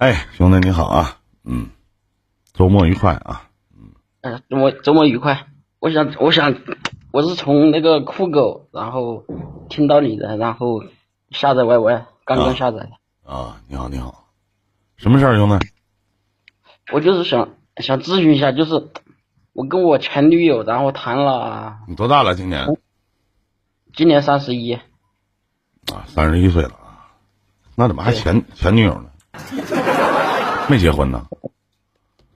哎，兄弟你好啊，嗯，周末愉快啊，嗯，哎周末周末愉快。我想，我想，我是从那个酷狗，然后听到你的，然后下载 YY，刚刚下载的。啊，你好你好，什么事儿，兄弟？我就是想想咨询一下，就是我跟我前女友，然后谈了，你多大了？今年？今年三十一。啊，三十一岁了啊，那怎么还前前女友呢？没结婚呢？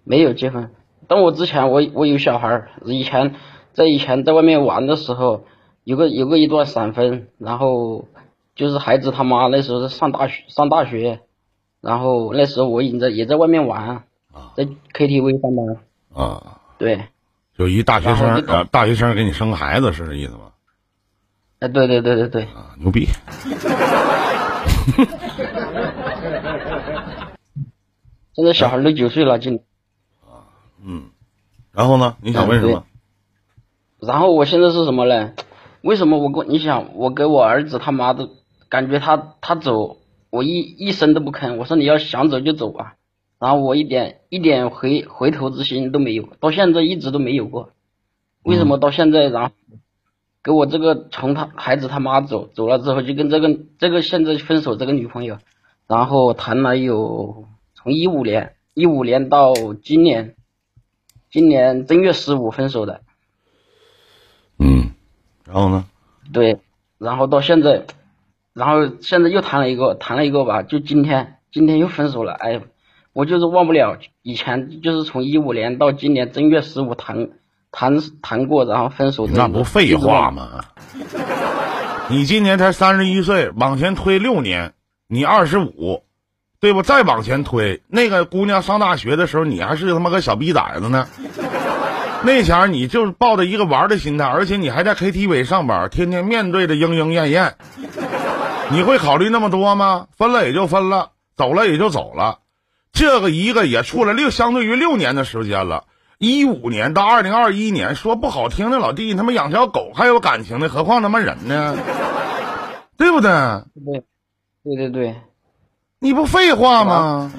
没有结婚。但我之前我我有小孩儿，以前在以前在外面玩的时候，有个有个一段闪婚，然后就是孩子他妈那时候上大学上大学，然后那时候我已经在也在外面玩，在 KTV 上班。啊。对。就一大学生啊，大学生给你生个孩子是这意思吗？哎，对对对对对。啊，牛逼。现在小孩都九岁了，今啊，嗯，然后呢？你想问什么？然后我现在是什么呢？为什么我跟你想，我给我儿子他妈的，感觉他他走，我一一声都不吭。我说你要想走就走啊，然后我一点一点回回头之心都没有，到现在一直都没有过。为什么到现在，然后给我这个从他孩子他妈走走了之后，就跟这个这个现在分手这个女朋友，然后谈了有。从一五年，一五年到今年，今年正月十五分手的。嗯，然后呢？对，然后到现在，然后现在又谈了一个，谈了一个吧，就今天，今天又分手了。哎，我就是忘不了以前，就是从一五年到今年正月十五谈谈谈过，然后分手。那不废话吗？你今年才三十一岁，往前推六年，你二十五。对不？再往前推，那个姑娘上大学的时候，你还是他妈个小逼崽子呢。那前儿你就是抱着一个玩的心态，而且你还在 KTV 上班，天天面对着莺莺燕燕，你会考虑那么多吗？分了也就分了，走了也就走了。这个一个也处了六，相对于六年的时间了，一五年到二零二一年，说不好听的，老弟他妈养条狗还有感情呢，何况他妈人呢？对不对？对，对对对。你不废话吗？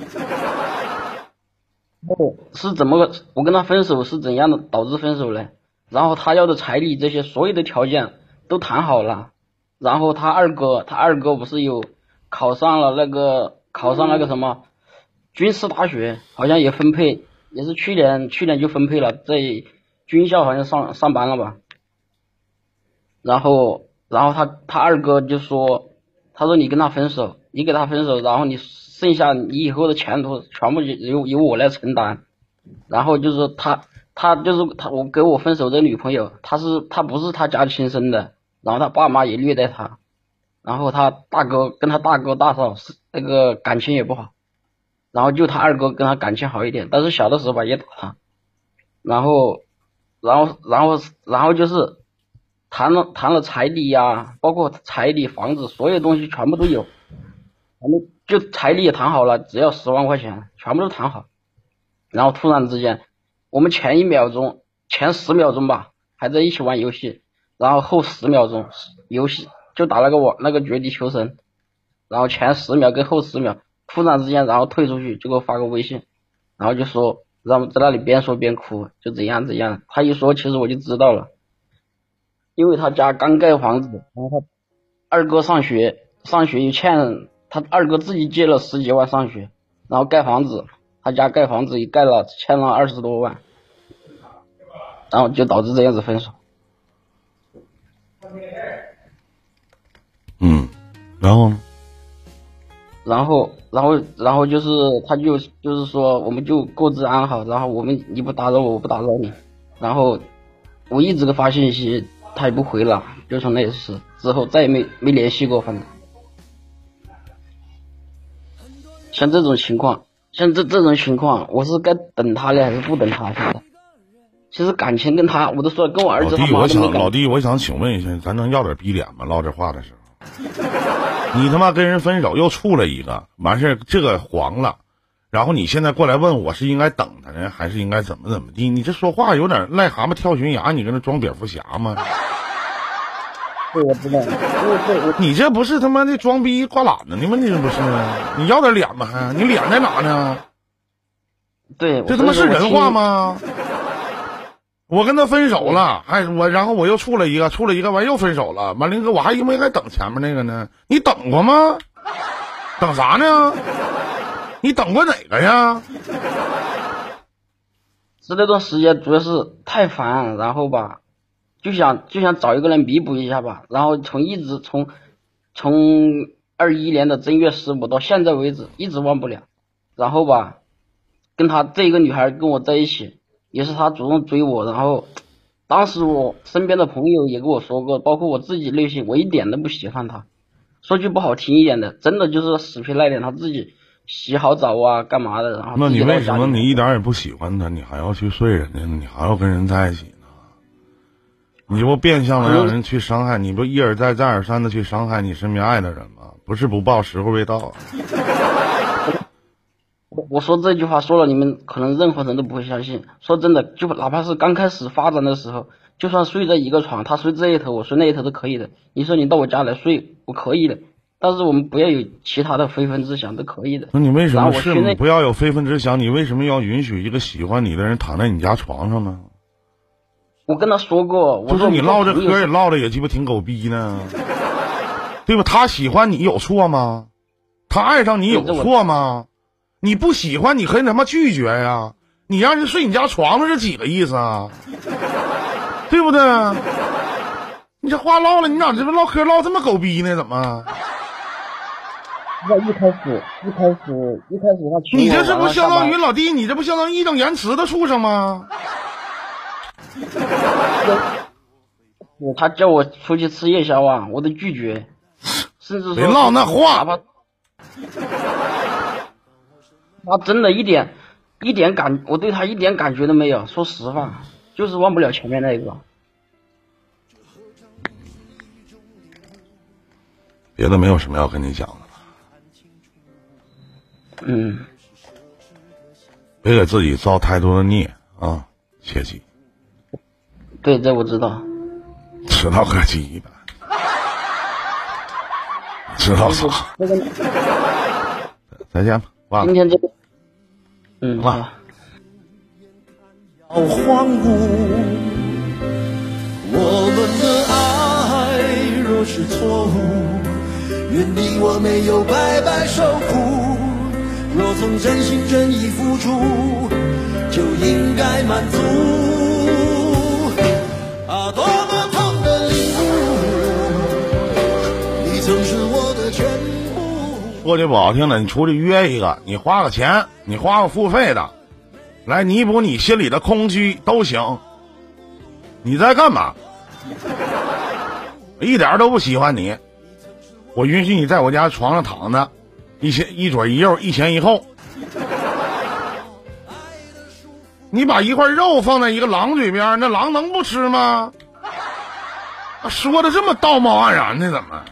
不是怎么个？我跟他分手是怎样的导致分手呢？然后他要的彩礼这些所有的条件都谈好了，然后他二哥他二哥不是有考上了那个考上那个什么军事大学，好像也分配，也是去年去年就分配了，在军校好像上上班了吧？然后然后他他二哥就说，他说你跟他分手。你给他分手，然后你剩下你以后的前途全部由由我来承担。然后就是他，他就是他，我给我分手的女朋友，他是他不是他家亲生的，然后他爸妈也虐待他，然后他大哥跟他大哥大嫂是那个感情也不好，然后就他二哥跟他感情好一点，但是小的时候吧也打他，然后，然后然后然后就是谈了谈了彩礼呀，包括彩礼、房子，所有东西全部都有。我们就彩礼也谈好了，只要十万块钱，全部都谈好。然后突然之间，我们前一秒钟、前十秒钟吧，还在一起玩游戏，然后后十秒钟游戏就打那个网那个绝地求生，然后前十秒跟后十秒突然之间，然后退出去就给我发个微信，然后就说让我在那里边说边哭，就怎样怎样。他一说，其实我就知道了，因为他家刚盖房子，然后他二哥上学，上学又欠。他二哥自己借了十几万上学，然后盖房子，他家盖房子也盖了，欠了二十多万，然后就导致这样子分手。嗯，然后呢？然后，然后，然后就是他就就是说，我们就各自安好，然后我们你不打扰我，我不打扰你，然后我一直都发信息，他也不回了，就从那次之后再也没没联系过，反正。像这种情况，像这这种情况，我是该等他呢，还是不等他？现在，其实感情跟他，我都说跟我儿子他妈我想老弟，我想请问一下，咱能要点逼脸吗？唠这话的时候，你他妈跟人分手又处了一个，完事儿这个黄了，然后你现在过来问我是应该等他呢，还是应该怎么怎么地？你这说话有点癞蛤蟆跳悬崖，你跟那装蝙蝠侠吗？对，我知道，你这不是他妈的装逼挂懒子呢吗？你这不是？你要点脸吗？还你脸在哪呢？对，这他妈是人话吗？我跟他分手了，还我然后我又处了一个，处了一个完又分手了。完林哥，我还因为还等前面那个呢。你等过吗？等啥呢？你等过哪个呀？是那段时间主要是太烦，然后吧，就想就想找一个人弥补一下吧，然后从一直从从二一年的正月十五到现在为止，一直忘不了。然后吧，跟他这个女孩跟我在一起，也是他主动追我，然后当时我身边的朋友也跟我说过，包括我自己内心，我一点都不喜欢他。说句不好听一点的，真的就是死皮赖脸，他自己洗好澡啊，干嘛的，然后那你为什么你一点也不喜欢他，你还要去睡人家呢？你还要跟人在一起呢？你不变相的让人去伤害，你不一而再再而三的去伤害你身边爱的人吗？不是不报，时候未到啊。我我说这句话说了，你们可能任何人都不会相信。说真的，就哪怕是刚开始发展的时候，就算睡在一个床，他睡这一头，我睡那一头都可以的。你说你到我家来睡，我可以的。但是我们不要有其他的非分之想，都可以的。那你为什么是后我去那不要有非分之想？你为什么要允许一个喜欢你的人躺在你家床上呢？我跟他说过，我说就是你唠这嗑也唠的也鸡巴挺狗逼呢，对吧？他喜欢你有错吗？他爱上你有错吗？你不喜欢你可以他妈拒绝呀！你让人睡你家床上是几个意思啊？对不对？你这话唠了，你咋这不唠嗑唠这么狗逼呢？怎么？在一开始，一开始，一开始他去你这是不相当于老弟？你这不相当于义正言辞的畜生吗？他叫我出去吃夜宵啊，我都拒绝，甚至说别唠那话哪怕他真的一点一点感，我对他一点感觉都没有。说实话，就是忘不了前面那一个。别的没有什么要跟你讲的了，嗯，别给自己造太多的孽啊！切记，对，这我知道。知道个鸡巴，知道啥？那个再见吧，挂了。今天这个，嗯，哇好。要荒芜。我们的爱若是错误，愿你我没有白白受苦。若曾真心真意付出，就应该满足。啊，多么痛的领悟，你曾是我的全部。说句不好听的，你出去约一个，你花个钱，你花个付费的，来弥补你心里的空虚都行。你在干嘛？我一点都不喜欢你，我允许你在我家床上躺着，一前一左一右，一前一后。你把一块肉放在一个狼嘴边，那狼能不吃吗？说的这么道貌岸然的，怎么？